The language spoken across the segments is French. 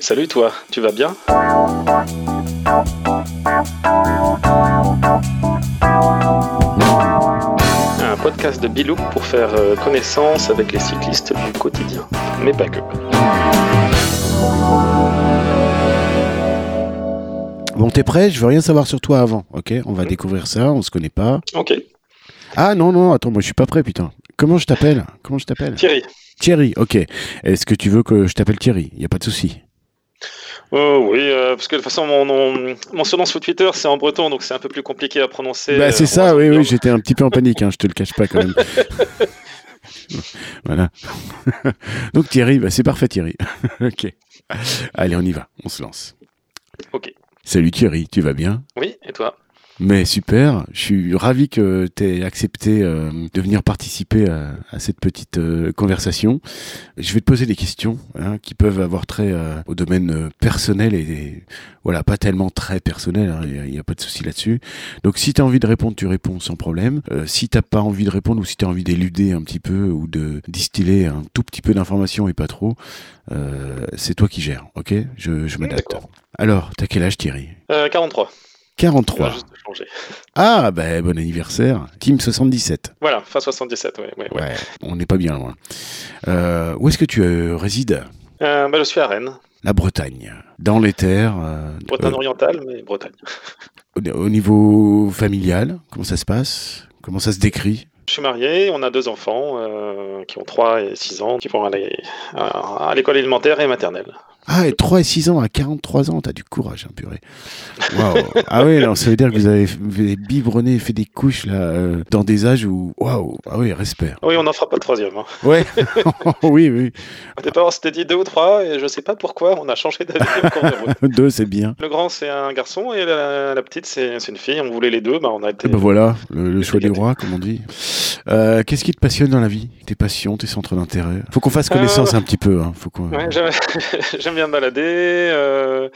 Salut toi, tu vas bien? Un podcast de Bilou pour faire euh, connaissance avec les cyclistes du quotidien, mais pas que. Bon, t'es prêt? Je veux rien savoir sur toi avant, ok? On va découvrir ça, on se connaît pas. Ok. Ah non, non, attends, moi je suis pas prêt, putain. Comment je t'appelle? Comment je t'appelle? Thierry. Thierry, ok. Est-ce que tu veux que je t'appelle Thierry? Il y a pas de souci. Oh, oui, euh, parce que de toute façon, mon, mon, mon surnom sur Twitter, c'est en breton, donc c'est un peu plus compliqué à prononcer. Bah, c'est euh, ça, oui, oui, j'étais un petit peu en panique, hein, je te le cache pas quand même. voilà. Donc Thierry, bah, c'est parfait Thierry. ok. Allez, on y va, on se lance. Ok. Salut Thierry, tu vas bien? Oui, et toi? Mais super, je suis ravi que tu aies accepté euh, de venir participer à, à cette petite euh, conversation. Je vais te poser des questions hein, qui peuvent avoir trait euh, au domaine euh, personnel et, et, voilà, pas tellement très personnel, hein, il n'y a, pas de souci là-dessus. Donc si tu as envie de répondre, tu réponds sans problème. Euh, si t'as pas envie de répondre ou si tu as envie d'éluder un petit peu ou de distiller un tout petit peu d'informations et pas trop, euh, c'est toi qui gères, ok? Je, je m'adapte. Alors, t'as quel âge Thierry? Euh, 43. 43. On va juste changer. Ah, ben bon anniversaire. Team 77. Voilà, fin 77, ouais. ouais, ouais. Ouais, on n'est pas bien loin. Euh, où est-ce que tu euh, résides? Euh, bah, je suis à Rennes, La Bretagne. Dans les terres. Bretagne orientale, mais Bretagne. au, au niveau familial, comment ça se passe? Comment ça se décrit? Je suis marié, on a deux enfants euh, qui ont 3 et 6 ans, qui vont aller à l'école élémentaire et maternelle. Ah, et 3 et 6 ans à 43 ans, t'as du courage, hein, purée. Waouh. ah oui, non, ça veut dire que vous avez, vous avez biberonné fait des couches là, euh, dans des âges où. Waouh. Ah oui, respect. Oui, on n'en fera pas de troisième. Hein. Ouais. oui, oui. Au départ, on s'était dit deux ou trois, et je sais pas pourquoi, on a changé d'avis en cours de route. Deux, c'est bien. Le grand, c'est un garçon, et la, la petite, c'est une fille. On voulait les deux, bah, on a été. Eh ben voilà, le, le choix du roi, comme on dit. Euh, Qu'est-ce qui te passionne dans la vie? Tes passions, tes centres d'intérêt? Faut qu'on fasse connaissance un petit peu. Hein. Faut qu'on... Ouais, bien me balader. euh,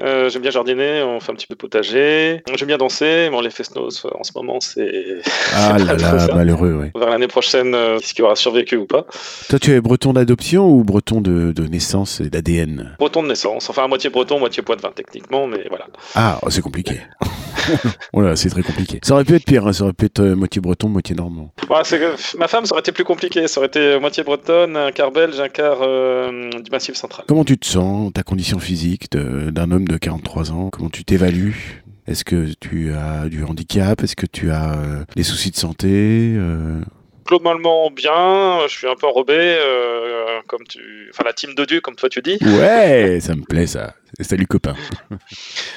euh, j'aime bien jardiner, on fait un petit peu de potager. J'aime bien danser, bon, les fesnos en ce moment c'est Ah là là, malheureux, vers l'année prochaine euh, ce qui aura survécu ou pas? Toi, tu es breton d'adoption ou breton de, de naissance et d'ADN? Breton de naissance, enfin à moitié breton, moitié poitevin techniquement, mais voilà. Ah, oh, c'est compliqué. voilà, c'est très compliqué. Ça aurait pu être pire, hein. ça aurait pu être euh, moitié breton, moitié normand. Que- ma femme ça aurait été plus compliqué, ça aurait été moitié bretonne, un quart belge, un quart euh, du massif central. Comment tu te sens, ta condition physique d'un homme de 43 ans? Comment tu t'évalues? Est-ce que tu as du handicap? Est-ce que tu as euh, des soucis de santé euh, Globalement bien, je suis un peu enrobé, euh, comme tu, enfin la team Dodu comme toi tu dis. Ouais, ça me plaît ça. Salut copain.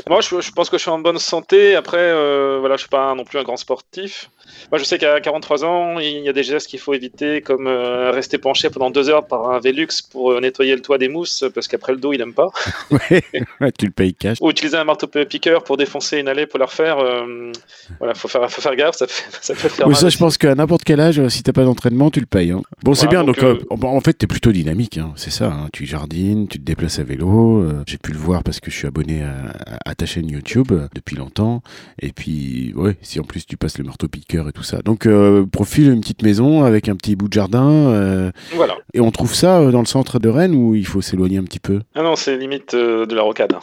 Moi, je, je pense que je suis en bonne santé. Après, euh, voilà, je suis pas non plus un grand sportif. Moi, je sais qu'à 43 ans, il y a des gestes qu'il faut éviter, comme euh, rester penché pendant deux heures par un Velux pour euh, nettoyer le toit des mousses, parce qu'après le dos, il aime pas. Ouais, ouais, tu le payes cash. Ou utiliser un marteau piqueur pour défoncer une allée pour la refaire. euh, voilà, faut faire, faut faire gaffe, ça, fait, ça peut faire mal. ça, je pense qu'à n'importe quel âge, si t'as pas d'entraînement, tu le payes. hein. Bon, c'est Voilà, bien. donc, euh, en fait, t'es plutôt dynamique. hein, c'est ça. hein. Tu jardines, tu te déplaces à vélo. J'ai pu le voir parce que je suis abonné à, à ta chaîne YouTube depuis longtemps. Et puis, ouais, si en plus tu passes le marteau piqueur et tout ça. Donc, euh, profile une petite maison avec un petit bout de jardin. euh, Voilà. et on trouve ça euh, dans le centre de Rennes où il faut s'éloigner un petit peu? Ah non, c'est limite de la rocade.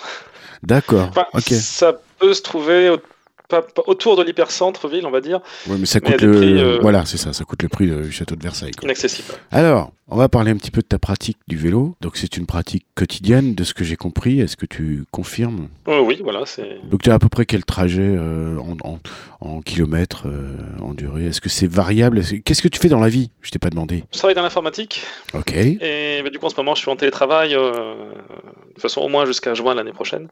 D'accord. Enfin, ça peut se trouver pas- pas- autour de l'hypercentre-ville, on va dire, Ouais, mais ça coûte le. prix, euh, Voilà, c'est ça. Ça coûte le prix du château de Versailles. quoi. inaccessible. Alors, on va parler un petit peu de ta pratique du vélo. Donc, c'est une pratique quotidienne, de ce que j'ai compris. Est-ce que tu confirmes? Euh, oui, voilà, c'est. Donc, tu as à peu près quel trajet euh, en, en- en kilomètres euh, en durée? Est-ce que c'est variable? Est-ce- Qu'est-ce que tu fais dans la vie? Je t'ai pas demandé. Je travaille dans l'informatique Ok. et bah, du coup en ce moment je suis en télétravail euh, de toute façon au moins jusqu'à juin l'année prochaine.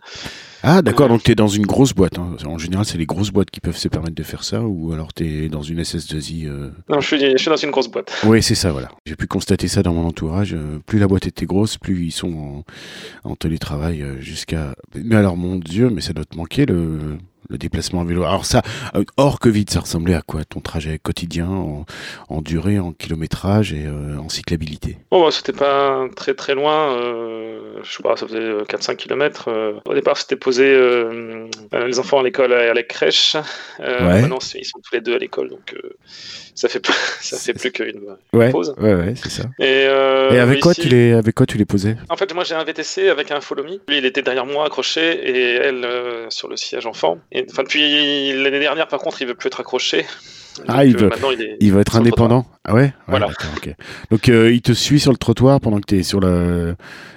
Ah, d'accord. Donc, tu es dans une grosse boîte. hein. En général, c'est les grosses boîtes qui peuvent se permettre de faire ça. Ou alors, tu es dans une SS2I. euh, Non, je suis, je suis dans une grosse boîte. Oui, c'est ça, voilà. J'ai pu constater ça dans mon entourage. Euh, Plus la boîte était grosse, plus ils sont en, en télétravail euh, jusqu'à. Mais alors, mon Dieu, mais ça doit te manquer le, le déplacement à vélo. Alors ça, euh, hors Covid, ça ressemblait à quoi ton trajet quotidien en, en durée, en kilométrage et euh, en cyclabilité? Bon, bah, c'était pas très très loin. Euh, je sais pas, ça faisait 4-5 km. Euh. au départ, c'était posé les enfants à l'école et à la crèche. Ouais. Maintenant, ils sont tous les deux à l'école, donc ça fait ça fait plus qu'une Ouais, pause. ouais, ouais, c'est ça. Et, et avec quoi ici- tu les, avec quoi tu les posais? En fait, moi j'ai un VTC avec un Follow Me. Lui, il était derrière moi accroché et elle sur le siège enfant. Et enfin, depuis l'année dernière, par contre, il veut plus être accroché. Ah, il euh, veut- il est. Il va être le indépendant. Ah ouais, Ouais, Voilà. d'accord, ok. Donc euh, il te suit sur le trottoir pendant que tu es sur la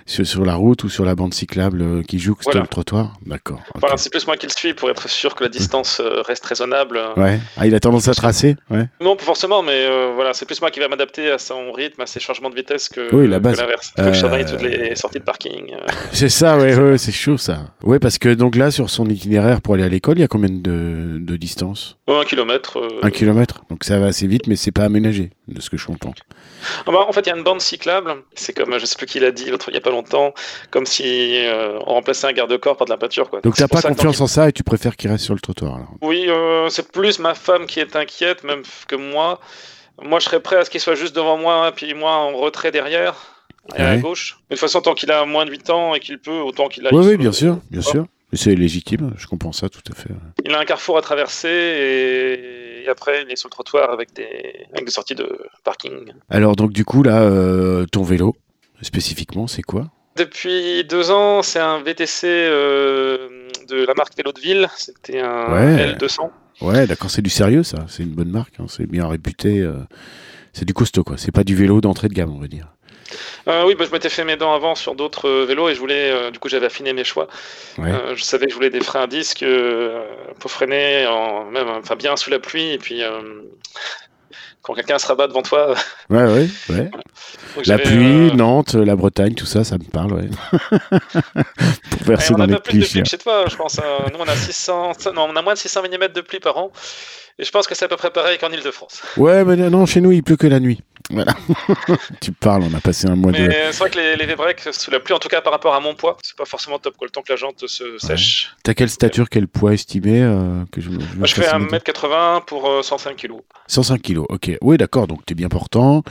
sur, sur la route ou sur la bande cyclable euh, qui joue sur Voilà. le trottoir? D'accord. Voilà, c'est plus moi qui le suis pour être sûr que la distance euh, reste raisonnable. Ouais. Ah, il a tendance à tracer? Ouais. Non, pas forcément, mais euh, voilà, c'est plus moi qui va m'adapter à son rythme, à ses changements de vitesse que, Oui, la que base. l'inverse. Il faut que je surveille toutes les sorties de parking. C'est ça, ouais, ouais, c'est chaud ça. Ouais, parce que donc là, sur son itinéraire pour aller à l'école, il y a combien de, de distance? Ouais, un kilomètre. euh. Un kilomètre? Donc ça va assez vite, mais c'est pas aménagé, de ce que je comprends. Ah bah, en fait, il y a une bande cyclable. C'est comme, je sais plus qui l'a dit il y a pas longtemps, comme si euh, on remplaçait un garde-corps par de la peinture. Quoi. Donc t'as pas que confiance en ça et tu préfères qu'il reste sur le trottoir. Alors? Oui, euh, c'est plus ma femme qui est inquiète, même que moi. Moi, je serais prêt à ce qu'il soit juste devant moi, puis moi en retrait derrière, et à gauche. Mais de toute façon, tant qu'il a moins de 8 ans et qu'il peut, autant qu'il a. Oui, oui, bien sûr, bien sûr. C'est légitime, je comprends ça tout à fait. Il a un carrefour à traverser et, et après il est sur le trottoir avec des, avec des sorties de parking. Alors donc du coup là, euh, ton vélo spécifiquement, c'est quoi? Depuis deux ans, c'est un VTC euh, de la marque Vélo de Ville. C'était un Ouais. L200. Ouais, d'accord, c'est du sérieux ça. C'est une bonne marque, hein, c'est bien réputé. euh, c'est du costaud quoi. C'est pas du vélo d'entrée de gamme, on va dire. Euh, oui, bah, je m'étais fait mes dents avant sur d'autres euh, vélos et je voulais, euh, du coup, j'avais affiné mes choix. Ouais. Je savais que je voulais des freins à disque pour freiner, en, même, enfin bien sous la pluie et puis. quand quelqu'un se rabat devant toi. Ouais, ouais, ouais. La pluie, euh, Nantes, la Bretagne, tout ça, ça me parle, ouais. Pour verser on dans a les pas plus de pluie clichés. que chez toi, je pense. hein. Nous, on a 600, non, on a moins de 600 mm de pluie par an. Et je pense que c'est à peu près pareil qu'en Ile-de-France. Ouais, mais non, chez nous, il pleut que la nuit. Voilà. tu parles, on a passé un mois de. Mais c'est vrai que les, les V-Break, sous la pluie, en tout cas par rapport à mon poids, c'est pas forcément top. Quoi. Le temps que la jante se sèche. T'as quelle stature, quel poids estimé euh, que je, je Moi, je fais fasse une idée 1m80 pour euh, 105 kg. 105 kilos, ok. Oui, d'accord, donc t'es bien portant.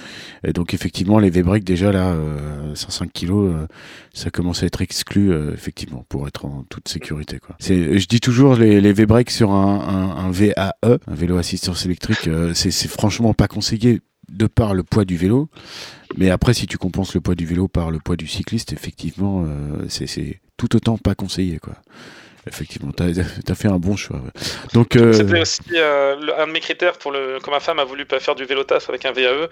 Et donc effectivement, les V-Break, déjà là, euh, 105 kilos, euh, ça commence à être exclu, euh, effectivement, pour être en toute sécurité. Quoi. Je dis toujours, les, les V-Break sur un, un, un VAE, un vélo assistance électrique, euh, c'est franchement pas conseillé de par le poids du vélo. Mais après, si tu compenses le poids du vélo par le poids du cycliste, effectivement, euh, c'est, tout autant pas conseillé. quoi. Effectivement, t'as, t'as fait un bon choix. ouais. Donc, euh, C'était aussi euh, un de mes critères pour le. Quand ma femme a voulu pas faire du vélo taf avec un VAE,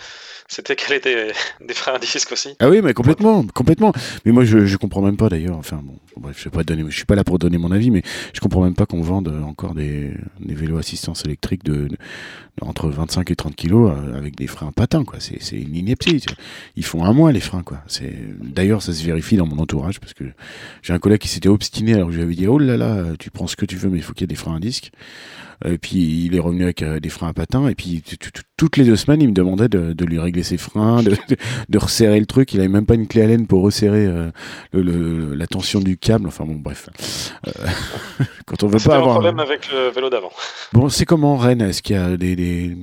c'était qu'elle ait des, des freins à disque aussi. Ah oui, mais complètement, complètement. Mais moi, je, je comprends même pas d'ailleurs. Enfin bon, bref, je je suis pas là pour donner mon avis, mais je comprends même pas qu'on vende encore des, vélos assistance électrique de, entre 25 et 30 kilos euh, avec des freins patins. C'est, une ineptie. Ils font un mois les freins, d'ailleurs, ça se vérifie dans mon entourage parce que j'ai un collègue qui s'était obstiné alors que je lui avais dit, oh là là, tu prends ce que tu veux, mais il faut qu'il y ait des freins à disque. Et puis il est revenu avec euh, des freins à patins. Et puis toutes les deux semaines, il me demandait de, de lui régler ses freins, de, de, de resserrer le truc. Il avait même pas une clé à laine pour resserrer euh, le, le- la tension du câble. Enfin bon, bref. Euh, quand on veut pas un avoir. problème avec le vélo d'avant. Bon, c'est comment Rennes? Est-ce qu'il y a des, des,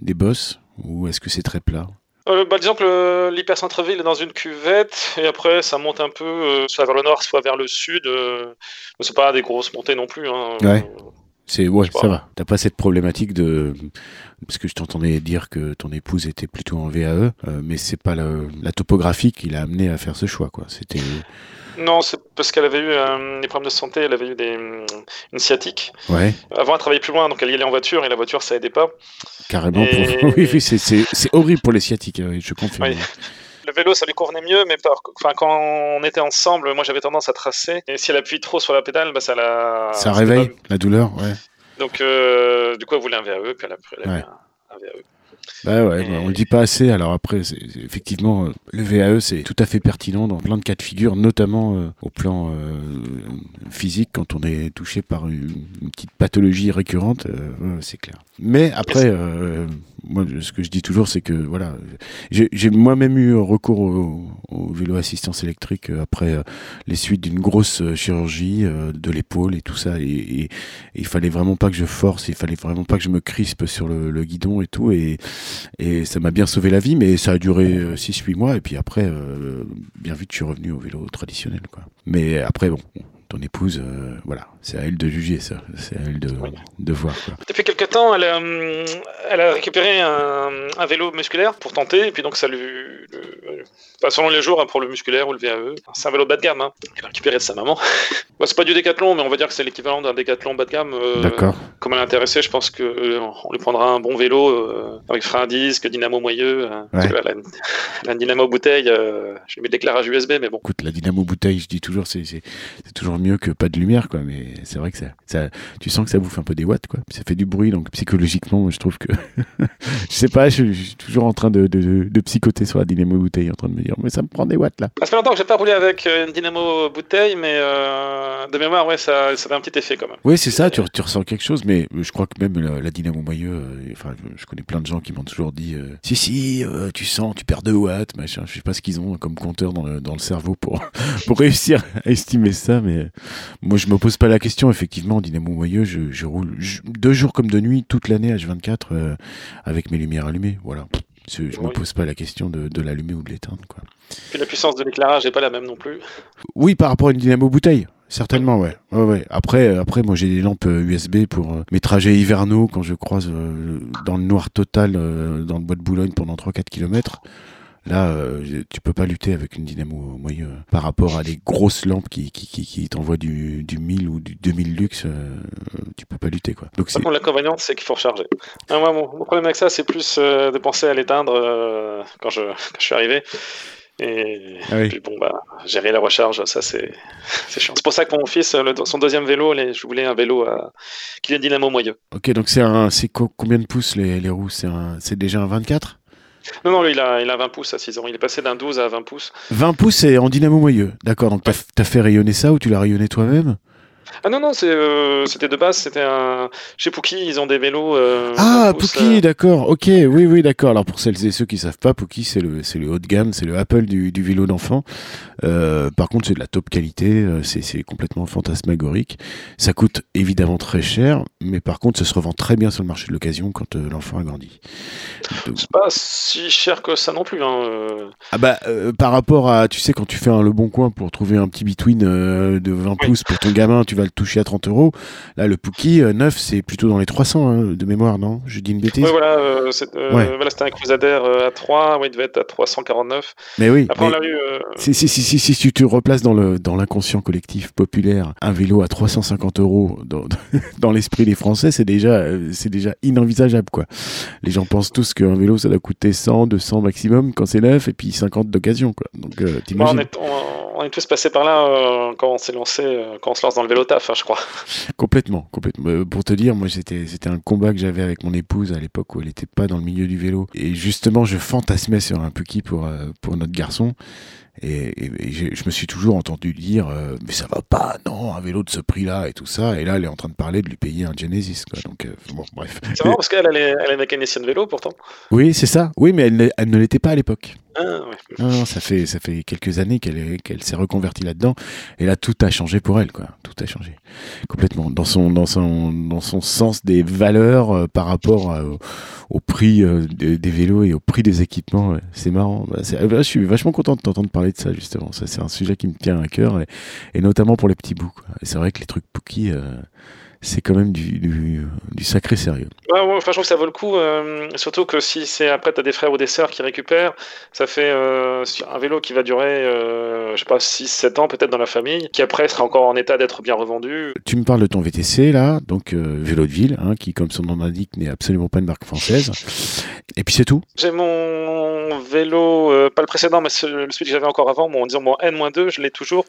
des bosses? Ou est-ce que c'est très plat? Euh, bah, disons que le- l'hypercentre-ville est dans une cuvette, et après ça monte un peu, euh, soit vers le nord, soit vers le sud. Euh, mais c'est pas des grosses montées non plus. Hein. Ouais. C'est ouais, ça va. T'as pas cette problématique de parce que je t'entendais dire que ton épouse était plutôt en VAE, euh, mais c'est pas le- la topographie qui l'a amené à faire ce choix, quoi. C'était Non, c'est parce qu'elle avait eu euh, des problèmes de santé, elle avait eu des, hum, une sciatique. ouais, Avant, elle travaillait plus loin, donc elle y allait en voiture, et la voiture, ça aidait pas. carrément. Pour... Oui, oui, c'est horrible pour les sciatiques. euh, Je confirme. Oui. Le vélo, ça lui convenait mieux, mais par... enfin, quand on était ensemble, moi j'avais tendance à tracer, et si elle appuie trop sur la pédale, bah, ça la... Ça réveille pas- la douleur, ouais. Donc, euh, du coup, elle voulait un VAE, puis elle a pris Ouais. un, un VAE. Bah ouais, bah, on le dit pas assez. Alors après, c'est, c'est- effectivement, euh, le VAE, c'est tout à fait pertinent dans plein de cas de figure, notamment euh, au plan euh, physique, quand on est touché par une, une petite pathologie récurrente, euh, c'est clair. Mais après, moi, ce que je dis toujours, c'est que voilà, j'ai, j'ai moi-même eu recours au, au vélo assistance électrique après les suites d'une grosse chirurgie de l'épaule et tout ça, et il fallait vraiment pas que je force, il fallait vraiment pas que je me crispe sur le, le guidon et tout, et et ça m'a bien sauvé la vie, mais ça a duré 6-8 mois. Et puis après, euh, bien vite, je suis revenu au vélo traditionnel. Mais après, bon, ton épouse, euh, voilà, c'est à elle de juger ça. C'est à elle de, Oui. de voir. Quoi. Depuis quelques temps, elle a, hum, elle a récupéré un, un vélo musculaire pour tenter, et puis donc ça lui. le- enfin, selon les jours, hein, pour le musculaire ou le VAE, c'est un vélo bas de gamme, hein, qu'elle a récupéré de sa maman. Bah, c'est pas du décathlon, mais on va dire que c'est l'équivalent d'un décathlon bas de gamme. euh, D'accord. Comme elle est intéressée, je pense qu'on lui prendra un bon vélo euh, avec frein à disque, dynamo moyeux. euh, parce Ouais. que là, elle, a une, elle a une dynamo bouteille, euh, je lui mets l'éclairage USB, mais bon. Écoute, la dynamo bouteille, je dis toujours, c'est toujours mieux que pas de lumière, quoi. Mais c'est vrai que ça, ça, tu sens que ça bouffe un peu des watts, quoi. Ça fait du bruit, donc psychologiquement, moi, je trouve que, je sais pas, je, je suis toujours en train de, de, de, de psychoter sur la dynamo bouteille, en train de me dire, mais ça me prend des watts là. Ça fait longtemps que j'ai pas roulé avec euh, une dynamo bouteille, mais euh, de mémoire, ouais, ça, ça fait un petit effet quand même. Oui, c'est ça, tu, tu ressens quelque chose, mais je crois que même la, la dynamo moyeu, euh, enfin, je, je connais plein de gens qui m'ont toujours dit euh, si, si, euh, tu sens, tu perds 2 watts, machin. Je sais pas ce qu'ils ont comme compteur dans le, dans le cerveau pour, pour réussir à estimer ça, mais euh, moi, je me pose pas la question. Effectivement, dynamo moyeu, je, je roule je- deux jours comme de nuit, toute l'année, H24, euh, avec mes lumières allumées. Voilà. Je, je me pose pas la question de, de l'allumer ou de l'éteindre, quoi. Puis la puissance de l'éclairage n'est pas la même non plus. Oui, par rapport à une dynamo bouteille. Certainement, ouais. ouais, ouais. Après, euh, après, moi, j'ai des lampes euh, USB pour euh, mes trajets hivernaux quand je croise euh, dans le noir total euh, dans le bois de Boulogne pendant 3-4 km. Là, euh, tu peux pas lutter avec une dynamo moyeu euh, par rapport à des grosses lampes qui, qui, qui, qui t'envoient du, du 1000 ou du 2000 luxe. euh, tu peux pas lutter, quoi. Donc, c'est l'inconvénient, c'est qu'il faut recharger. Ah, moi, mon, mon problème avec ça, c'est plus euh, de penser à l'éteindre quand, je, quand je suis arrivé. Et Ah oui. puis bon, bah, gérer la recharge, ça c'est c'est chiant. C'est pour ça que mon fils, le- son deuxième vélo, les- je voulais un vélo à... qui est dynamo moyeu. Ok, donc c'est un, c'est co- combien de pouces les, les roues? C'est un, c'est déjà un 24 Non, non, lui, il a, il a 20 pouces à 6 ans. Il est passé d'un 12 à 20 pouces. 20 pouces, c'est en dynamo moyeu. D'accord, donc t'as, t'as fait rayonner ça ou tu l'as rayonné toi-même? Ah non, non, euh, c'était de base, c'était un. Chez Pookie, ils ont des vélos. euh, Ah, 20 pouces, Pookie, euh, d'accord. Ok, oui, oui, d'accord. Alors pour celles et ceux qui savent pas, Pookie, c'est le, le haut de gamme, c'est le Apple du, du vélo d'enfant. Euh, par contre, c'est de la top qualité. C'est, complètement fantasmagorique. Ça coûte évidemment très cher, mais par contre, ça se revend très bien sur le marché de l'occasion quand l'enfant a grandi. Donc- C'est pas si cher que ça non plus. Hein. ah bah, par rapport à, tu sais, quand tu fais un Le Bon Coin pour trouver un petit between de 20 Oui. pouces pour ton gamin, tu vas le toucher à 30 euros. Là, le Pookie euh, neuf, c'est plutôt dans les 300 hein, de mémoire, non? Je dis une bêtise Ouais, voilà, euh, c'est- euh, Ouais. voilà, c'était un Crusader euh, à 3, ouais, il devait être à 349. Mais oui. Après, mais- on eu. euh, Si, si, si, si, tu te replaces dans le dans l'inconscient collectif populaire, un vélo à 350 euros dans, dans l'esprit des Français, c'est déjà euh, c'est déjà inenvisageable quoi. Les gens pensent tous qu'un vélo ça doit coûter 100, 200 maximum quand c'est neuf et puis 50 d'occasion quoi. Donc on, t'imagines est, on, on est tous passés par là quand on s'est lancé, quand on se lance dans le vélo taf, hein, je crois. complètement, complètement. Euh, pour te dire, moi c'était c'était un combat que j'avais avec mon épouse à l'époque où elle était pas dans le milieu du vélo et justement je fantasmais sur un Puki pour euh, pour notre garçon. Et, et- et j'ai- je me suis toujours entendu dire euh, mais ça va pas non un vélo de ce prix là et tout ça et là elle est en train de parler de lui payer un Genesis quoi donc euh, bon bref C'est marrant parce qu'elle elle est, elle est mécanicienne de vélo pourtant. oui c'est ça oui mais elle, elle ne l'était pas à l'époque Ah, non, ça fait ça fait quelques années qu'elle qu'elle s'est reconvertie là-dedans. Et là tout a changé pour elle quoi. Tout a changé. Complètement. Dans son dans son dans son sens des valeurs euh, par rapport à- au, au prix euh, des, vélos et au prix des équipements c'est marrant. Bah, c'est- euh, je suis vachement content de t'entendre parler de ça justement. Ça c'est un sujet qui me tient à cœur et, et notamment pour les petits bouts c'est vrai que les trucs Pookie euh, c'est quand même du, du, du sacré sérieux. Ouais, ouais, enfin, je trouve que ça vaut le coup, euh, surtout que si c'est après t'as des frères ou des sœurs qui récupèrent, ça fait euh, un vélo qui va durer, euh, je sais pas, 6-7 ans peut-être dans la famille, qui après sera encore en état d'être bien revendu. tu me parles de ton VTC là donc euh, vélo de ville hein, qui comme son nom l'indique n'est absolument pas une marque française. Et puis c'est tout. J'ai mon vélo, euh, pas le précédent, mais ce- celui que j'avais encore avant, mon, disons mon N-2, je l'ai toujours.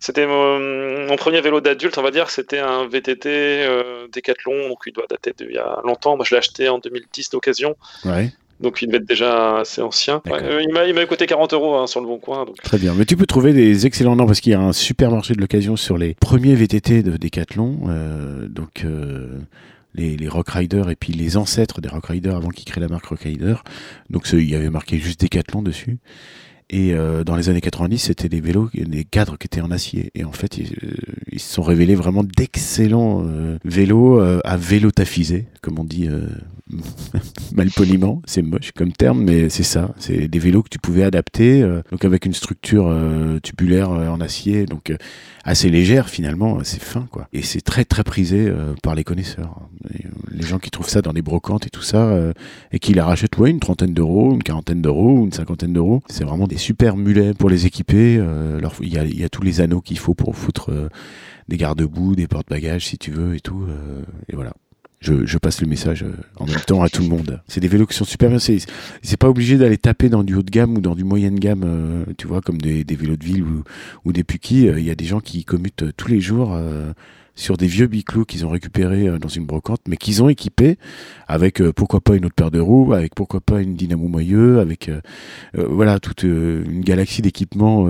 C'était mon, mon premier vélo d'adulte, on va dire. C'était un VTT euh, Decathlon, donc il doit dater d'il y a longtemps. Moi, je l'ai acheté en 2010 d'occasion. ouais Donc il devait être déjà assez ancien. Ouais, euh, il m'a coûté 40 euros hein, sur le bon coin. Donc. Très bien. Mais tu peux trouver des excellents noms parce qu'il y a un super marché de l'occasion sur les premiers VTT de Decathlon. euh, donc euh, les, les Rock Riders et puis les ancêtres des Rock Riders avant qu'ils créent la marque Rock Rider. Donc il y avait marqué juste Decathlon dessus. Et euh, dans les années 90, c'était des vélos, des cadres qui étaient en acier. Et en fait, ils, euh, ils se sont révélés vraiment d'excellents euh, vélos euh, à vélo taffisé, comme on dit euh, malpoliment. C'est moche comme terme, mais c'est ça. C'est des vélos que tu pouvais adapter, euh, donc avec une structure tubulaire en acier, donc assez légère finalement. C'est fin, quoi. Et c'est très très prisé par les connaisseurs. Les gens qui trouvent ça dans des brocantes et tout ça, et qui la rachètent, ouais, une trentaine d'euros, une quarantaine d'euros, une cinquantaine d'euros. C'est vraiment des super mulets pour les équiper. euh, Il y, a, tous les anneaux qu'il faut pour foutre euh, des garde-boue, des porte-bagages si tu veux et tout. euh, et voilà. Je, passe le message en même temps à tout le monde. C'est des vélos qui sont super bien. C'est c'est pas obligé d'aller taper dans du haut de gamme ou dans du moyenne gamme, euh, tu vois, comme des, vélos de ville ou, des. Euh, Il y a des gens qui commutent tous les jours sur des vieux biclous qu'ils ont récupérés euh, dans une brocante, mais qu'ils ont équipés avec euh, pourquoi pas une autre paire de roues, avec pourquoi pas une dynamo moyeu, avec euh, voilà toute une galaxie d'équipements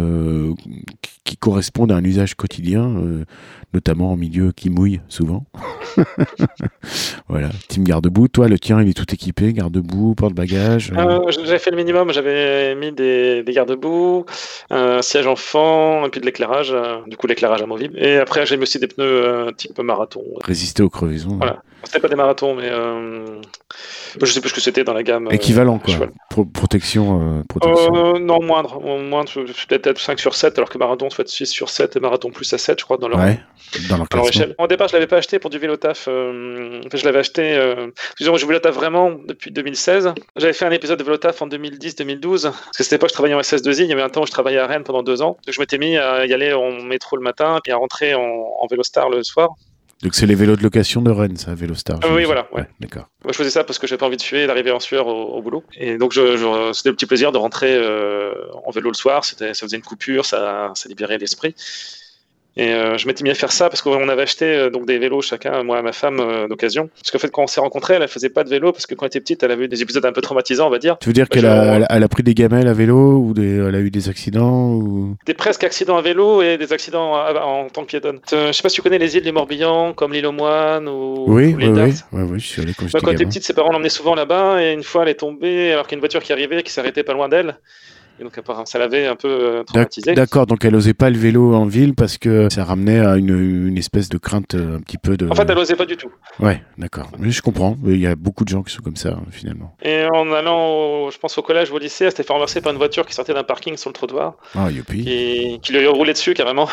qui- correspondent à un usage quotidien, notamment en milieu qui mouille souvent. voilà, team garde-boue. Toi, le tien, il est tout équipé, garde-boue, porte-bagages. euh, j'avais fait le minimum, j'avais mis des, garde-boue, un siège enfant, et puis de l'éclairage, du coup l'éclairage amovible. Et après j'ai mis aussi des pneus type marathon. résister aux crevaisons. Voilà. C'était pas des marathons, mais euh, je sais plus ce que c'était dans la gamme. euh, Équivalent, quoi. cheval. Pro- protection. euh, protection. Euh, non, moindre. Moindre, peut-être 5 sur 7, alors que marathon, soit 6 sur 7 et marathon plus à 7, je crois, dans leur, ouais, dans leur dans leur échelle. Au départ, je l'avais pas acheté pour du vélo taf. euh, enfin, je l'avais acheté. Euh, disons, je vélo taf vraiment depuis 2016. J'avais fait un épisode de vélo taf en 2010-2012. Parce que cette époque, je travaillais en SS2I. Il y avait un temps où je travaillais à Rennes pendant deux ans. Donc, je m'étais mis à y aller en métro le matin et à rentrer en, en Vélostar le soir. Donc c'est les vélos de location de Rennes, ça, Vélostar. Ah oui, voilà, ouais. D'accord. Moi, je faisais ça parce que j'avais pas envie de et d'arriver en sueur au, au boulot. Et donc, je, je- c'était le petit plaisir de rentrer euh, en vélo le soir. C'était, ça faisait une coupure, ça, ça libérait l'esprit. Et euh, je m'étais mis à faire ça parce qu'on avait acheté euh, donc des vélos chacun, moi et ma femme, euh, d'occasion. Parce qu'en fait, quand on s'est rencontrés, elle, elle faisait pas de vélo parce que quand elle était petite, elle avait eu des épisodes un peu traumatisants, on va dire. Tu veux dire Bah, qu'elle a, elle pris des gamelles à vélo ou des, elle a eu des accidents ou... Des presque accidents à vélo et des accidents à- en tant que piétonne. Euh, je sais pas si tu connais les îles du Morbihan, comme l'île aux Moines ou, Oui, ou oui, oui, oui, oui, je suis allé quand Bah, elle était gamin. petite, ses parents l'emmenaient souvent là-bas et une fois elle est tombée alors qu'il y a une voiture qui arrivait qui s'arrêtait pas loin d'elle. Et donc ça l'avait un peu euh, traumatisée. D'accord, donc elle osait pas le vélo en ville parce que ça ramenait à une, une espèce de crainte euh, un petit peu de... En fait, elle osait pas du tout. Ouais, d'accord. Mais je comprends. Il y a beaucoup de gens qui sont comme ça, finalement. Et en allant, au- je pense, au collège ou au lycée, elle s'était fait renverser par une voiture qui sortait d'un parking sur le trottoir, Ah, youpi. qui, qui lui a roulé dessus carrément,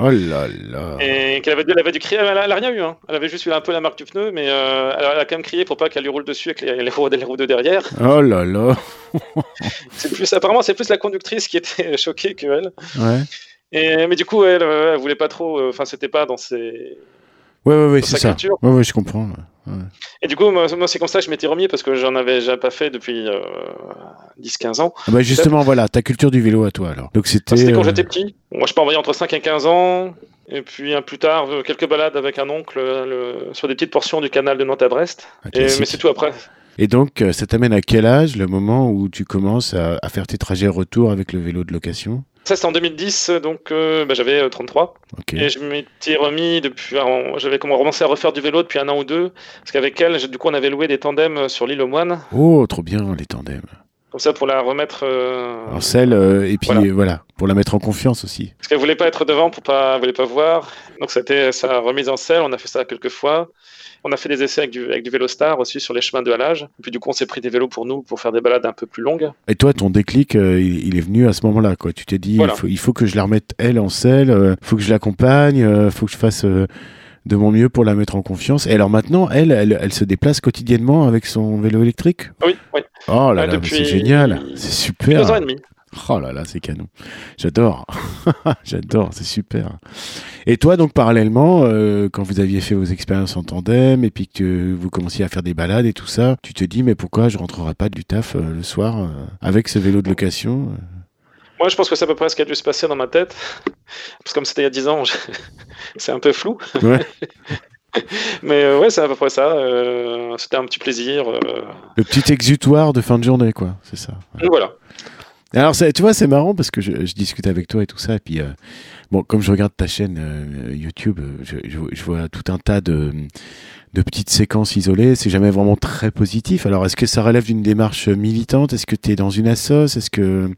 Oh là là. et qu'elle avait, dû- elle avait dû crier. Elle a, elle a rien eu, hein. elle avait juste eu un peu la marque du pneu, mais euh, elle, a, quand même crié pour pas qu'elle lui roule dessus avec les, les roues, les roues de derrière. Oh là là. C'est plus, apparemment, c'est plus la conductrice qui était choquée que elle. Ouais. Et, mais du coup, elle, euh, elle voulait pas trop, euh, enfin, c'était pas dans ses. Ouais, ouais, ouais, c'est ça. culture. Ouais, ouais, je comprends. ouais. Et du coup, moi, moi, c'est comme ça que je m'étais remis parce que j'en avais déjà pas fait depuis euh, 10-15 ans. Ah bah justement, voilà, ta culture du vélo à toi, alors. Donc c'était... Enfin, quand euh, j'étais petit. Moi, je peux envoyer entre 5 et 15 ans. Et puis, un plus tard, quelques balades avec un oncle le- sur des petites portions du canal de Nantes à Brest. Et- classique. mais c'est tout après. Et donc, euh, ça t'amène à quel âge, le moment où tu commences à, à faire tes trajets retour avec le vélo de location? Ça, c'était en 2010, donc euh, bah, j'avais euh, 33. Ok. Et je m'étais remis depuis. J'avais commencé à refaire du vélo depuis un an ou deux. Parce qu'avec elle, du coup, on avait loué des tandems sur l'île aux Moines. Oh, trop bien, les tandems. Comme ça, pour la remettre. euh, En selle, euh, et puis Voilà. voilà, pour la mettre en confiance aussi. Parce qu'elle voulait pas être devant pour pas, voulait pas voir. Donc c'était sa remise en selle. On a fait ça quelques fois. On a fait des essais avec du, avec du vélo star aussi sur les chemins de halage. Et puis du coup, on s'est pris des vélos pour nous pour faire des balades un peu plus longues. Et toi, ton déclic, euh, il, il est venu à ce moment-là, quoi. Tu t'es dit, Voilà. il, faut, il faut que je la remette elle en selle, euh, faut que je l'accompagne, euh, faut que je fasse de mon mieux pour la mettre en confiance. Et alors maintenant, elle, elle, elle se déplace quotidiennement avec son vélo électrique? Oui, oui. Oh là Ouais, là, depuis- c'est génial, c'est super. Deux ans et demi. Oh là là, c'est canon. J'adore. J'adore, c'est super. Et toi, donc, parallèlement, euh, quand vous aviez fait vos expériences en tandem et puis que vous commenciez à faire des balades et tout ça, tu te dis, mais pourquoi je rentrerai pas du taf euh, le soir euh, avec ce vélo de location? euh Moi, je pense que c'est à peu près ce qui a dû se passer dans ma tête. Parce que comme c'était il y a 10 ans, je- c'est un peu flou. Ouais. Mais euh, ouais, c'est à peu près ça. euh, C'était un petit plaisir. euh, Le petit exutoire de fin de journée, quoi. C'est ça. voilà. Alors, c'est- tu vois, c'est marrant parce que je, je discute avec toi et tout ça. Et puis, bon, comme je regarde ta chaîne YouTube, je, je- je vois tout un tas de, de petites séquences isolées. C'est jamais vraiment très positif. Alors, est-ce que ça relève d'une démarche militante? Est-ce que tu es dans une assoce? Est-ce que.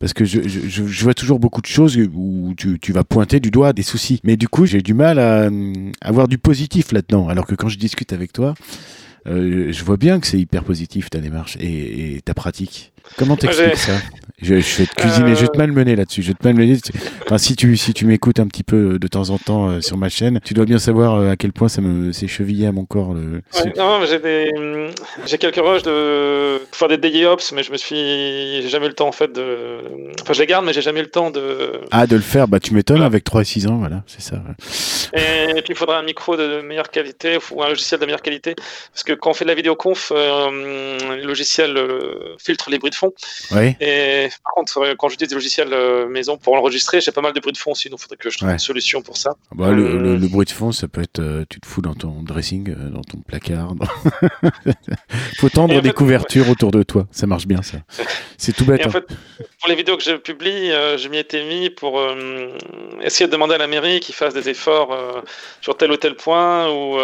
Parce que je, vois toujours beaucoup de choses où tu, vas pointer du doigt des soucis. Mais du coup, j'ai du mal à, à voir du positif là-dedans. Alors que quand je discute avec toi, euh, je vois bien que c'est hyper positif ta démarche et, et ta pratique. Comment t'expliques ça je, je vais te cuisiner, Euh, je vais te malmener là-dessus. Je vais te malmener. Enfin, si tu si tu m'écoutes un petit peu de temps en temps euh, sur ma chaîne, tu dois bien savoir euh, à quel point ça me c'est chevillé à mon corps. Le, Ouais, non, j'ai des, j'ai quelques rushs de pour faire des daily ops, mais je me suis, j'ai jamais eu le temps en fait de, enfin je les garde, mais j'ai jamais eu le temps de. Ah, de le faire, bah tu m'étonnes avec 3 et 6 ans, voilà, c'est ça. ouais. Et, puis il faudra un micro de meilleure qualité ou un logiciel de meilleure qualité, parce que quand on fait de la vidéoconf, euh, le logiciel euh, filtre les bruits de fond. Et par contre, euh, quand j'utilise des logiciels euh, maison pour enregistrer, j'ai pas mal de bruits de fond aussi, donc il faudrait que je trouve Ouais. une solution pour ça. Bah, le, Euh. le, le bruit de fond, ça peut être, tu te fous dans ton dressing, dans ton placard. dans- Faut tendre des couvertures autour de toi, ça marche bien ça. C'est tout bête. Et en hein. fait, pour les vidéos que je publie, euh, je m'y étais mis pour euh, essayer de demander à la mairie qu'ils fassent des efforts euh, sur tel ou tel point. Ou,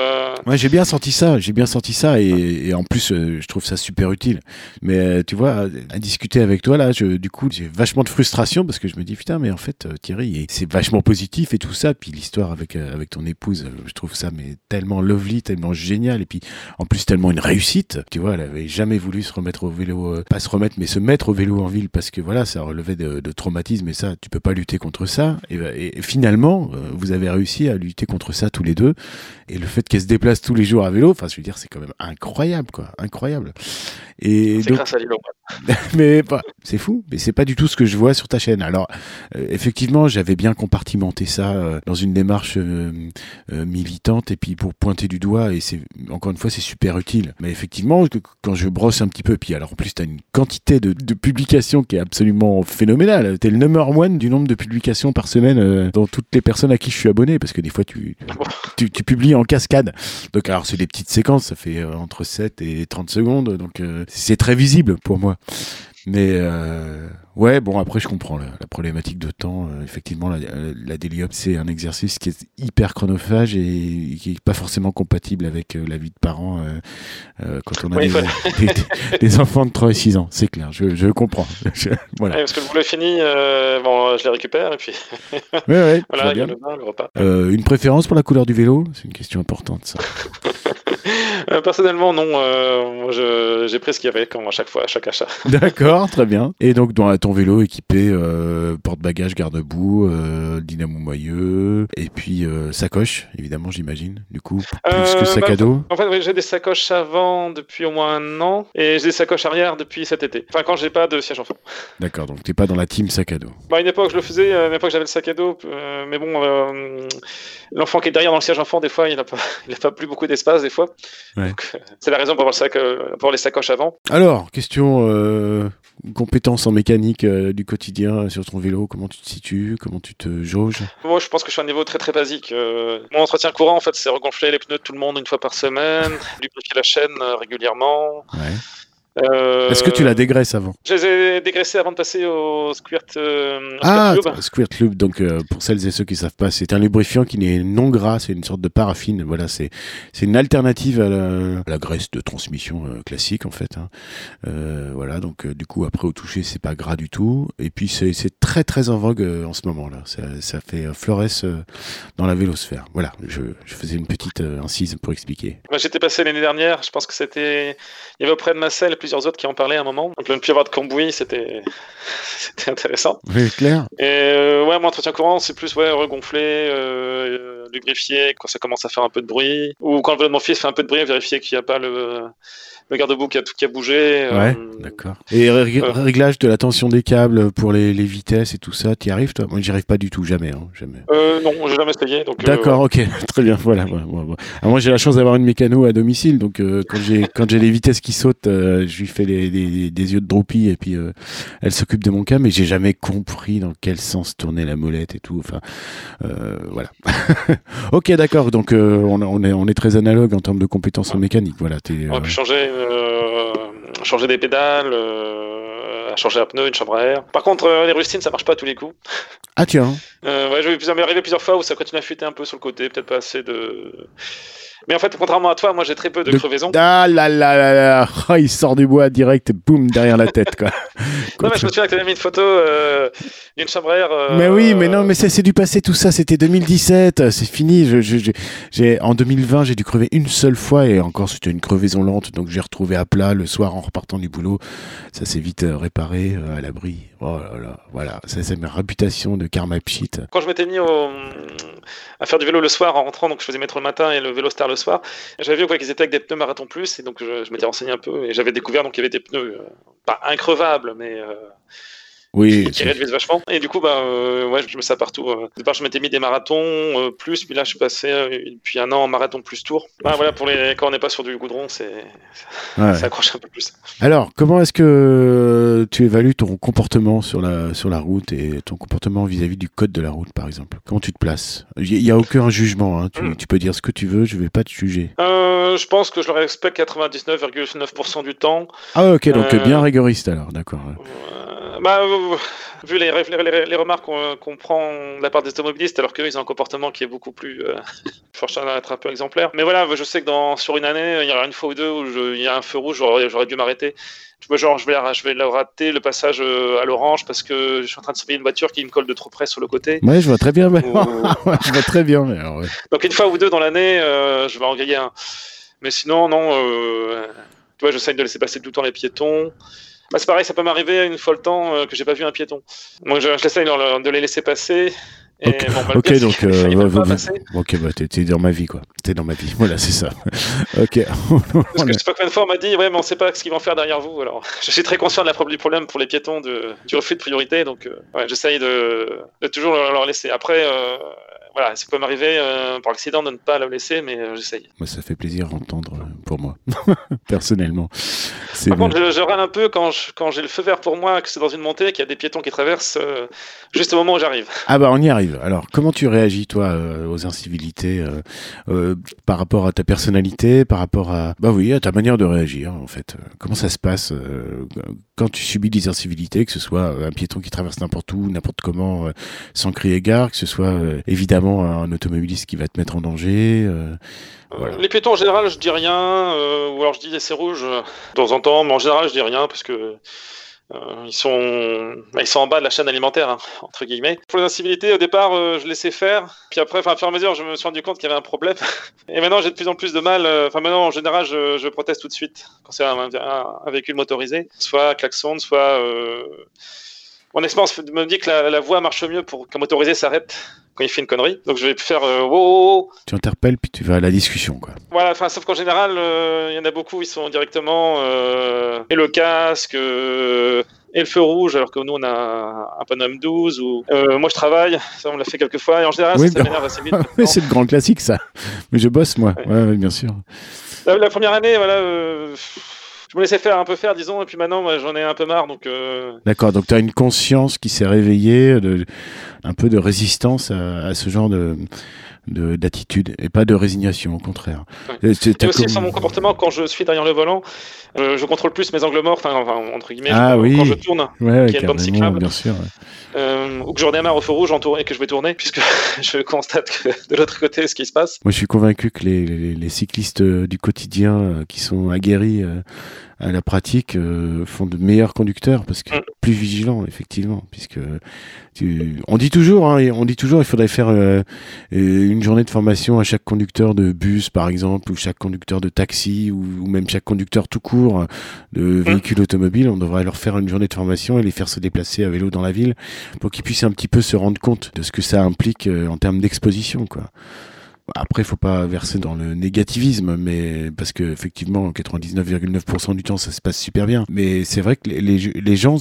Ouais, j'ai bien senti ça, j'ai bien senti ça, et, et en plus, je trouve ça super utile. Mais tu vois, à, discuter avec toi là, je, du coup, j'ai vachement de frustration parce que je me dis putain, mais en fait, euh, Thierry, c'est vachement positif et tout ça. Puis l'histoire avec euh, avec ton épouse, euh, je trouve ça mais tellement lovely, tellement génial, et puis en plus tellement une réussite. Tu vois, elle avait jamais voulu se remettre au vélo, euh, pas se remettre, mais se mettre au vélo en ville parce que voilà, ça relevait de, de traumatisme et ça, tu peux pas lutter contre ça. Et, et- et finalement, euh, vous avez réussi à lutter contre ça tous les deux. Et le fait qu'elle se déplace tous les jours à vélo, enfin, je veux dire, c'est quand même incroyable, quoi, incroyable. Et c'est grâce à Lilo. mais bah, c'est fou, mais c'est pas du tout ce que je vois sur ta chaîne. Alors, euh, effectivement, j'avais bien compartimenté ça euh, dans une démarche euh, euh, militante et puis pour pointer du doigt, et c'est encore une fois, c'est super utile. Mais effectivement, quand je brosse un petit peu, puis alors en plus, tu as une quantité de, de publications qui est absolument phénoménale. Tu es le number one du nombre de publications par semaine euh, dans toutes les personnes à qui je suis abonné, parce que des fois, tu, tu, tu publies en cascade. Donc, alors, c'est des petites séquences, ça fait euh, entre 7 et 30 secondes, donc c'est très visible pour moi. Mais euh, ouais, bon, après, je comprends la, la problématique de temps. Euh, effectivement, la, la Daily Up, c'est un exercice qui est hyper chronophage et qui est pas forcément compatible avec euh, la vie de parents quand on a Oui, des, des- des- des enfants de 3 et 6 ans. C'est clair, je, je comprends. Je- voilà. Ouais, parce que boulot est fini, bon, je les récupère et puis Ouais, ouais, voilà, bien. le repas. Une préférence pour la couleur du vélo? C'est une question importante, ça. Euh, personnellement, non, euh, j'ai pris ce qu'il y avait comme à chaque fois, à chaque achat. D'accord, très bien. Et donc, dans ton vélo équipé, euh, porte-bagages, garde-boue, euh, dynamo moyeu, et puis sacoche, évidemment, j'imagine, du coup, plus que sac bah, à dos. En fait, oui, j'ai des sacoches avant depuis au moins un an et j'ai des sacoches arrière depuis cet été. Enfin, quand j'ai pas de siège enfant. D'accord, donc t'es pas dans la team sac à dos. Bah, à une époque, je le faisais, à une époque, j'avais le sac à dos, mais bon, l'enfant qui est derrière dans le siège enfant, des fois, il a pas, il a pas plus beaucoup d'espace, des fois. Ouais. Euh, c'est la raison pour avoir, le sac, euh, pour avoir les sacoches avant. Alors, question euh, compétences en mécanique euh, du quotidien sur ton vélo, comment tu te situes, comment tu te jauges? Moi, je pense que je suis à un niveau très très basique. Euh, mon entretien courant, en fait, c'est regonfler les pneus de tout le monde une fois par semaine, lubrifier la chaîne régulièrement. Ouais. Euh, Est-ce que tu la dégraisses avant? Je les ai dégraissés avant de passer au squirt, euh, Ah, squirt Lube, donc euh, pour celles et ceux qui savent pas, c'est un lubrifiant qui n'est non gras, c'est une sorte de paraffine. Voilà, c'est une alternative à la, à la graisse de transmission euh, classique en fait. hein. Voilà, donc du coup après au toucher c'est pas gras du tout. Et puis c'est très très en vogue en ce moment là. Ça, ça fait florès dans la vélosphère. Voilà, je, je faisais une petite incise pour expliquer. Moi, J'étais passé l'année dernière, je pense que c'était. Il y avait auprès de Marcel plusieurs autres qui en parlaient à un moment. Donc, le ne plus avoir de cambouis, c'était c'était intéressant. Oui, clair. Et euh, ouais, mon entretien courant, c'est plus ouais, regonfler, euh, lubrifier quand ça commence à faire un peu de bruit. Ou quand le vélo de mon fils fait un peu de bruit, vérifier qu'il n'y a pas le, le garde-boue qui a, qui a bougé. Ouais, euh, d'accord. Et euh. réglage de la tension des câbles pour les, les vitesses et tout ça, t'y arrives toi? Moi j'y arrive pas du tout, jamais, hein, jamais. euh, non, j'ai jamais essayé. euh, D'accord, ok, très bien, voilà. Alors, moi j'ai la chance d'avoir une mécano à domicile, donc quand j'ai quand j'ai les vitesses qui sautent, je lui fais les, les- des yeux de droupie et puis elle s'occupe de mon cas, mais j'ai jamais compris dans quel sens tourner la molette et tout. Enfin, euh, voilà. ok, d'accord. Donc on, on, est, on est très analogue en termes de compétences en mécanique. Voilà, on a pu changer, changer des pédales, euh, changer un pneu, une chambre à air. Par contre, les rustines, ça marche pas à tous les coups. Ah tiens. ouais, je vais arrivé plusieurs fois où ça continue à fuiter un peu sur le côté, peut-être pas assez de. Mais en fait, contrairement à toi, moi j'ai très peu de, crevaisons. Ah là là là là oh, Il sort du bois direct boum derrière la tête quoi. non mais je me souviens que tu avais mis une photo euh, d'une chambre à air. Euh, mais oui, mais non, mais c'est du passé tout ça. C'était 2017, c'est fini. Je, je, j'ai en 2020 j'ai dû crever une seule fois et encore c'était une crevaison lente, donc j'ai retrouvé à plat le soir en repartant du boulot. Ça s'est vite euh, réparé à l'abri. Oh là là, voilà, ça c'est ma réputation de karma pchit. Quand je m'étais mis au à faire du vélo le soir en rentrant, donc je faisais métro le matin et le vélo star le soir. J'avais vu qu'ils étaient avec des pneus marathon plus, et donc je, je m'étais renseigné un peu et j'avais découvert donc qu'il y avait des pneus euh, pas increvables, mais euh, oui, qui réduisent vachement. Et du coup, bah, euh, ouais, je me ça partout. Au départ, je m'étais mis des marathons euh, plus, puis là, je suis passé depuis un an en marathon plus tour. Bah, voilà, pour les quand on n'est pas sur du goudron, c'est ça accroche un peu plus. Alors, comment est-ce que tu évalues ton comportement sur la sur la route et ton comportement vis-à-vis du code de la route, par exemple? Comment tu te places? Il n'y a aucun jugement. Hein. Hmm. Tu, peux dire ce que tu veux, je vais pas te juger. Euh, je pense que je le respecte 99,9% du temps. Ah ok, donc bien rigoriste alors, d'accord. Bah, vu les, les, remarques qu'on prend de la part des automobilistes, alors qu'eux, ils ont un comportement qui est beaucoup plus. Euh, à être un peu exemplaire. Mais voilà, je sais que dans, sur une année, il y aura une fois ou deux où il y a un feu rouge, j'aurais dû m'arrêter. Genre, je vais, je vais rater le passage euh, à l'orange parce que je suis en train de surveiller une voiture qui me colle de trop près sur le côté. Ouais, je vois très bien. Mais... je vois très bien. Mais Donc, une fois ou deux dans l'année, euh, je vais en griller un. Mais sinon, non. Euh, tu vois, j'essaye de laisser passer tout le temps les piétons. Bah, c'est pareil, ça peut m'arriver une fois le temps euh, que j'ai pas vu un piéton. Donc je, je l'essaye de les laisser passer. Et ok, bon, bah, donc, euh, ok, bah, t'es dans ma vie, quoi. T'es dans ma vie, voilà, c'est ça. ok. Parce que je sais pas combien de fois on m'a dit, ouais, mais on sait pas ce qu'ils vont faire derrière vous. Alors, je suis très conscient de la, du problème pour les piétons de, du refus de priorité, donc, euh, ouais, j'essaye de, de, toujours leur laisser. Après, euh, voilà, ça peut m'arriver euh, par accident de ne pas la laisser, mais euh, j'essaye. Moi, ça fait plaisir d'entendre pour moi, personnellement. Par contre, je, râle un peu quand, quand j'ai le feu vert pour moi, que c'est dans une montée, qu'il y a des piétons qui traversent juste au moment où j'arrive. Ah bah on y arrive. Alors, comment tu réagis, toi, aux incivilités par rapport à ta personnalité, par rapport à, bah oui, à ta manière de réagir, en fait Comment ça se passe quand tu subis des incivilités, que ce soit un piéton qui traverse n'importe où, n'importe comment, sans crier gare, que ce soit évidemment un automobiliste qui va te mettre en danger. Euh, les piétons en général, je dis rien, euh, ou alors je dis c'est rouge de temps en temps, mais en général, je dis rien parce que euh, ils sont, bah, ils sont en bas de la chaîne alimentaire, hein, entre guillemets. Pour les incivilités, au départ, je laissais faire. Puis après, à fur et à mesure, je me suis rendu compte qu'il y avait un problème. Et maintenant, j'ai de plus en plus de mal. Enfin, maintenant, en général, je, proteste tout de suite quand c'est un, véhicule motorisé, soit klaxon, soit mon expérience me dit que la, la voie marche mieux pour qu'un motorisé s'arrête quand il fait une connerie. Donc je vais faire euh, wow, Tu interpelles puis tu vas à la discussion quoi. Voilà, enfin sauf qu'en général, euh, il y en a beaucoup, ils sont directement euh, et le casque euh, et le feu rouge, alors que nous on a un Panam 12 ou moi je travaille, ça on l'a fait quelques fois et en général ça, m'énerve assez vite. Mais c'est le grand classique ça. Mais je bosse moi, ouais, ouais bien sûr. La, la première année, voilà je me laissais faire un peu faire, disons, et puis maintenant, j'en ai un peu marre. Donc, euh... D'accord, donc tu as une conscience qui s'est réveillée, un peu de résistance à ce genre de d'attitude et pas de résignation, au contraire. Ouais. Et aussi sur mon comportement quand je suis derrière le volant, euh, je contrôle plus mes angles morts, enfin, entre guillemets, ah, je, oui. quand je tourne, ouais, qu'il y a une bande cyclable, bien sûr, euh, ou que je redémarre au feu rouge en et que je vais tourner, puisque je constate que de l'autre côté, ce qui se passe. Moi, je suis convaincu que les, les, les cyclistes euh, du quotidien euh, qui sont aguerris à la pratique font de meilleurs conducteurs parce que mm. Plus vigilants effectivement puisque tu, on dit toujours hein, on dit toujours il faudrait faire euh, une journée de formation à chaque conducteur de bus par exemple ou chaque conducteur de taxi ou, ou même chaque conducteur tout court de mm. véhicule automobile on devrait leur faire une journée de formation et les faire se déplacer à vélo dans la ville pour qu'ils puissent un petit peu se rendre compte de ce que ça implique euh, en termes d'exposition quoi après, faut pas verser dans le négativisme, mais parce que effectivement, 99,9% du temps, ça se passe super bien. Mais c'est vrai que les, gens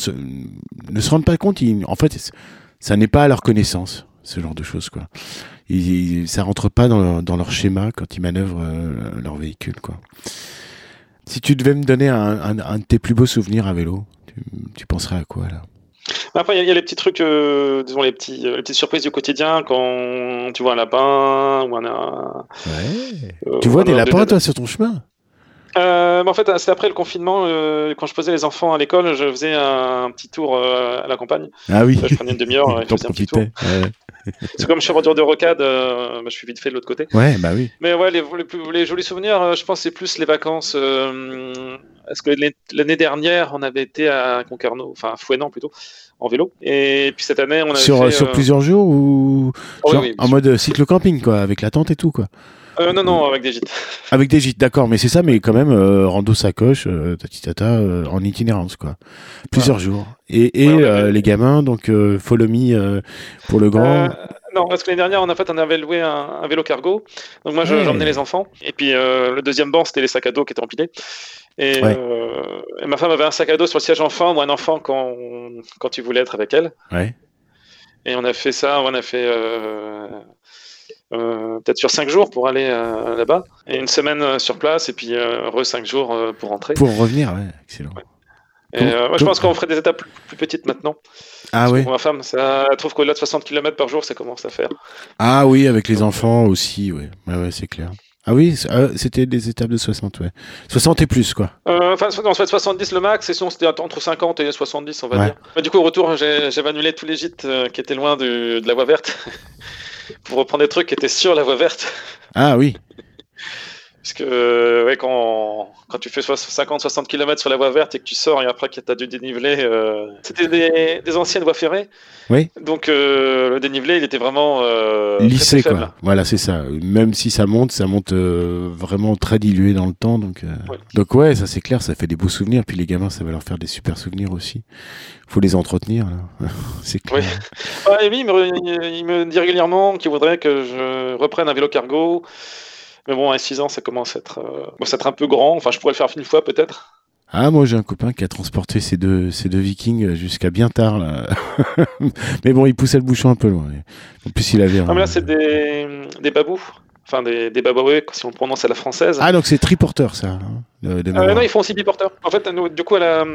ne se rendent pas compte. en fait, ça n'est pas à leur connaissance, ce genre de choses, quoi. Ils, ça rentre pas dans, leur schéma quand ils manœuvrent euh, leur véhicule, quoi. Si tu devais me donner un, de tes plus beaux souvenirs à vélo, tu penserais à quoi là? Après, il y, a les petits trucs, euh, disons les, petits, les petites surprises du quotidien quand tu vois un lapin ou un. Ouais. tu vois des lapins, toi, sur ton chemin? Euh, en fait, c'est après le confinement, euh, quand je posais les enfants à l'école, je faisais un, petit tour euh, à la campagne. Ah oui. je prenais une demi-heure et je faisais un petit tour. C'est comme je suis en retour de rocade, bah, je suis vite fait de l'autre côté. Ouais, bah oui. Mais ouais, les, les, jolis souvenirs, je pense, c'est plus les vacances. Est-ce que l'année dernière, on avait été à Concarneau, enfin Fouenan plutôt, en vélo. Et puis cette année, on avait sur, fait, sur plusieurs jours ou oh, oui, en mode cyclo-camping, quoi, avec la tente et tout, quoi. Euh, non, non, avec des gîtes. Avec des gîtes, d'accord, mais c'est ça, mais quand même, euh, rando sacoche, euh, tati tata, euh, en itinérance, quoi. Plusieurs jours. Et, et euh, les gamins, donc, follow me pour le grand. non, parce que l'année dernière, en fait, on avait loué un, vélo cargo. Donc, moi, j'emmenais les enfants. Et puis, le deuxième banc, c'était les sacs à dos qui étaient empilés. Et, et, ma femme avait un sac à dos sur le siège enfant, ou un enfant quand, quand tu voulais être avec elle. Ouais. Et on a fait ça, on a fait euh, peut-être sur 5 jours pour aller euh, là-bas, et une semaine euh, sur place, et puis re 5 jours pour rentrer. Pour revenir, ouais, excellent. Et, moi, je pense qu'on ferait des étapes plus, petites maintenant. Ah oui. Pour ma femme, ça, elle trouve qu'au-delà de 60 km par jour, ça commence à faire. Ah oui, avec les enfants aussi, ouais, ouais, ouais c'est clair. Ah oui, c'était des étapes de 60, ouais. 60 et plus, quoi. enfin, en fait, 70 le max, et sinon c'était entre 50 et 70, on va dire. Mais du coup, au retour, j'avais annulé tous les gîtes qui étaient loin de la voie verte. Pour reprendre des trucs qui étaient sur la voie verte. Ah oui. Parce que ouais, quand, quand tu fais 50-60 km sur la voie verte et que tu sors et après que tu as du dénivelé, euh, c'était des, des, anciennes voies ferrées. Oui. Donc euh, le dénivelé, il était vraiment euh, lissé quoi. Voilà, c'est ça. Même si ça monte, ça monte euh, vraiment très dilué dans le temps. Donc, ouais. donc ouais, ça c'est clair, ça fait des beaux souvenirs. Puis les gamins, ça va leur faire des super souvenirs aussi. Faut les entretenir. c'est clair. Oui. Ouais, il, me, il me dit régulièrement qu'il voudrait que je reprenne un vélo cargo. Mais bon, à 6 ans, ça commence à être, euh, être un peu grand. Enfin, je pourrais le faire une fois peut-être. Ah, moi j'ai un copain qui a transporté ces deux, ces deux vikings jusqu'à bien tard. Là. mais bon, il poussait le bouchon un peu loin. En plus, il avait. Ah, mais là, c'est des, des babous. Enfin, des, des si on le prononce à la française. Ah, donc c'est triporteur, ça hein, euh, Non, ils font aussi biporteur. En fait, nous, du coup, à, la,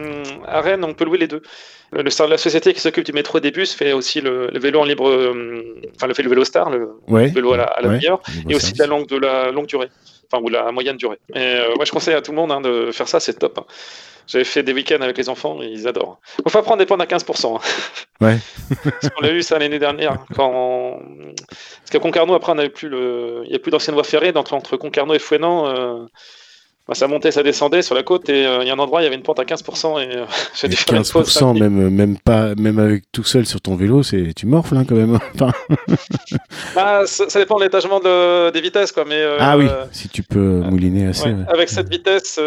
à, Rennes, on peut louer les deux. Le, la société qui s'occupe du métro et des bus fait aussi le, le vélo en libre. Euh, enfin, le fait le vélo star, le, ouais, vélo à la, à la ouais, meilleure, et aussi de la longue, de la longue durée. Enfin, ou la moyenne durée. Et euh, moi, je conseille à tout le monde hein, de faire ça, c'est top. Hein. J'avais fait des week-ends avec les enfants, ils adorent. Il faut prendre des points à 15%. Ouais. Parce qu'on a eu ça l'année dernière. Quand... Parce qu'à Concarneau, après, on avait plus le... il n'y a plus d'ancienne voie ferrée. Entre, entre Concarneau et Fouenan, euh... bah, ça montait, ça descendait sur la côte. Et euh, il y a un endroit, il y avait une pente à 15%. Et, euh, j'ai dû 15%, même, même, pas, même avec tout seul sur ton vélo, c'est... tu morfles hein, quand même. bah, ça, ça, dépend de l'étagement de... des vitesses. Quoi, mais, euh, ah oui, si tu peux mouliner assez. Ouais. Ouais. Avec cette vitesse,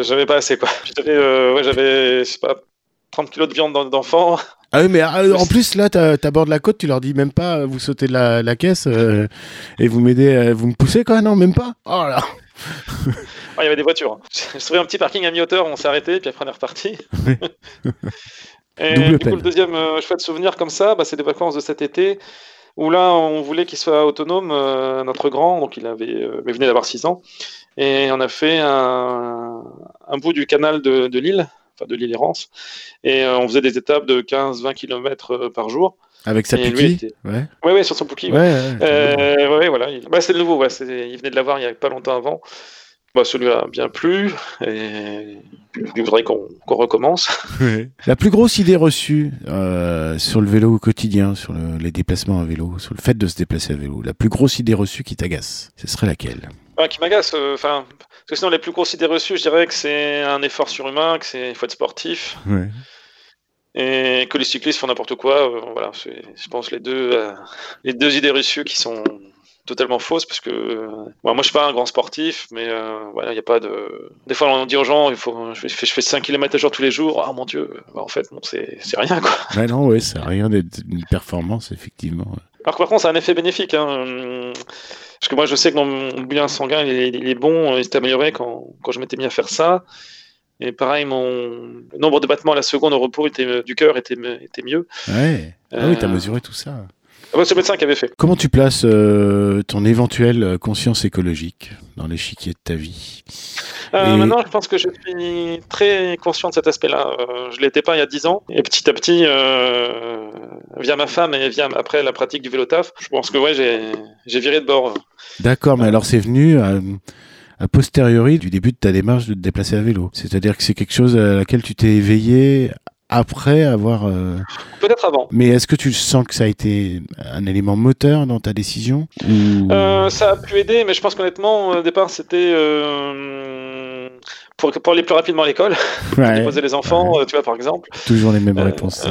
j'avais pas assez. quoi. J'avais, ouais, j'avais, je sais pas. 30 kilos de viande d'enfant. Ah oui, mais euh, en plus, là, t'abordes la côte, tu leur dis même pas, vous sautez de la, la caisse euh, et vous m'aidez, euh, vous me poussez quoi Non, même pas Oh là Il y avait des voitures. Je trouvais un petit parking à mi-hauteur, on s'est arrêté, puis après on est reparti. et Double du coup, le deuxième euh, chouette souvenir comme ça, bah, c'est des vacances de cet été où là, on voulait qu'il soit autonome, euh, notre grand, donc il avait, euh, venait d'avoir 6 ans, et on a fait un, un bout du canal de, de l'île enfin de l'île Errance. Et euh, on faisait des étapes de 15-20 km euh, par jour. Avec sa Puki était... Ouais. ouais, ouais, sur son Puki. Ouais, ouais. ouais, euh, ouais voilà. Bah, c'est le nouveau, ouais. il venait de l'avoir il n'y a pas longtemps avant. Bah, celui-là a bien plu et il voudrait qu'on qu recommence. La plus grosse idée reçue euh, sur le vélo au quotidien, sur le, les déplacements à vélo, sur le fait de se déplacer à vélo, la plus grosse idée reçue qui t'agace, ce serait laquelle? Ah, Qui m'agace, enfin, euh, parce que sinon les plus grosses idées reçues, je dirais que c'est un effort surhumain, que c'est faut être sportif. Ouais. Et que les cyclistes font n'importe quoi, euh, voilà, je pense les deux, euh, les deux idées reçues qui sont totalement fausse parce que euh, moi je suis pas un grand sportif mais euh, voilà il y a pas de des fois on dit aux gens il faut je fais, je fais 5 km à jour tous les jours ah oh, mon dieu bah, en fait non c'est rien quoi ouais, non ouais c'est rien d'être une performance effectivement alors par contre ça a un effet bénéfique hein. parce que moi je sais que mon bien sanguin il est, il est bon il s'est amélioré quand, quand je m'étais mis à faire ça et pareil, mon nombre de battements à la seconde au repos était, du cœur était, était mieux. Ouais. Ah oui, t'as euh... mesuré tout ça. Ah bah, c'est le médecin qui avait fait. Comment tu places euh, ton éventuelle conscience écologique dans l'échiquier de ta vie? Euh, Et- Maintenant, je pense que je suis très conscient de cet aspect-là. Euh, je l'étais pas il y a 10 ans. Et petit à petit, euh, via ma femme et via après la pratique du vélo taf, je pense que ouais, j'ai j'ai viré de bord. D'accord, mais alors c'est venu à, a posteriori du début de ta démarche de te déplacer à vélo. C'est-à-dire que c'est quelque chose à laquelle tu t'es éveillé après avoir... euh, Peut-être avant. Mais est-ce que tu sens que ça a été un élément moteur dans ta décision ou... Euh, ça a pu aider, mais je pense qu'honnêtement, au départ, c'était euh, pour, pour aller plus rapidement à l'école, Ouais, déposer les enfants, tu vois, par exemple. toujours les mêmes réponses.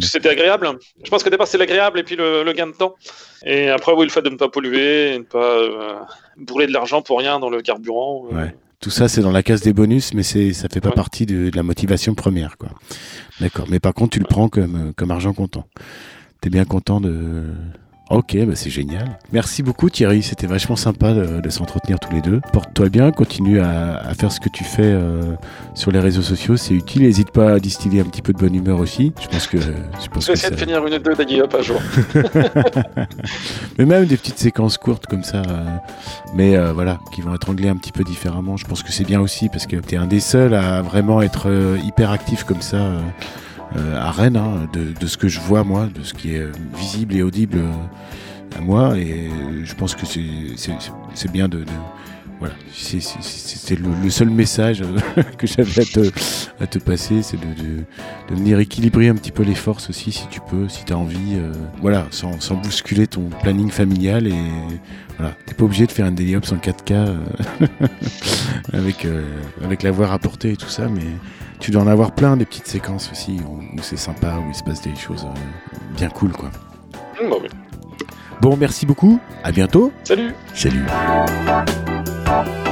c'était agréable. Je pense qu'au départ, c'est l'agréable et puis le, le gain de temps. Et après, oui, le fait de ne pas polluer, et ne pas brûler de l'argent pour rien dans le carburant. Ouais. Tout ça, c'est dans la case des bonus, mais c'est ça fait pas Ouais. partie de, de la motivation première, quoi. D'accord. Mais par contre, tu le prends comme, euh, comme argent comptant. T'es bien content de. Ok, bah c'est génial. Merci beaucoup Thierry, c'était vachement sympa de, de s'entretenir tous les deux. Porte-toi bien, continue à, à faire ce que tu fais euh, sur les réseaux sociaux, c'est utile. N'hésite pas à distiller un petit peu de bonne humeur aussi. Je pense que je pense Je vais que essayer de finir une ou deux Daggy Up à jour. Mais même des petites séquences courtes comme ça, euh, mais euh, voilà, qui vont être anglais un petit peu différemment. Je pense que c'est bien aussi parce que t'es un des seuls à vraiment être euh, hyper actif comme ça euh, à Rennes, hein, de, de ce que je vois moi, de ce qui est euh, visible et audible euh, à moi. Et euh, je pense que c'est bien de, de- voilà, c'est- le, le seul message euh, que j'avais à te, à te passer, c'est de, de, de venir équilibrer un petit peu les forces aussi, si tu peux, si tu as envie. euh, voilà, sans, sans bousculer ton planning familial et voilà, t'es pas obligé de faire un daily ops en 4K euh, avec, euh, avec la voix rapportée et tout ça, mais tu dois en avoir plein des petites séquences aussi où, où c'est sympa, où il se passe des choses euh, bien cool quoi. Hum, bah oui. Bon, merci beaucoup, à bientôt, Salut salut. Bye.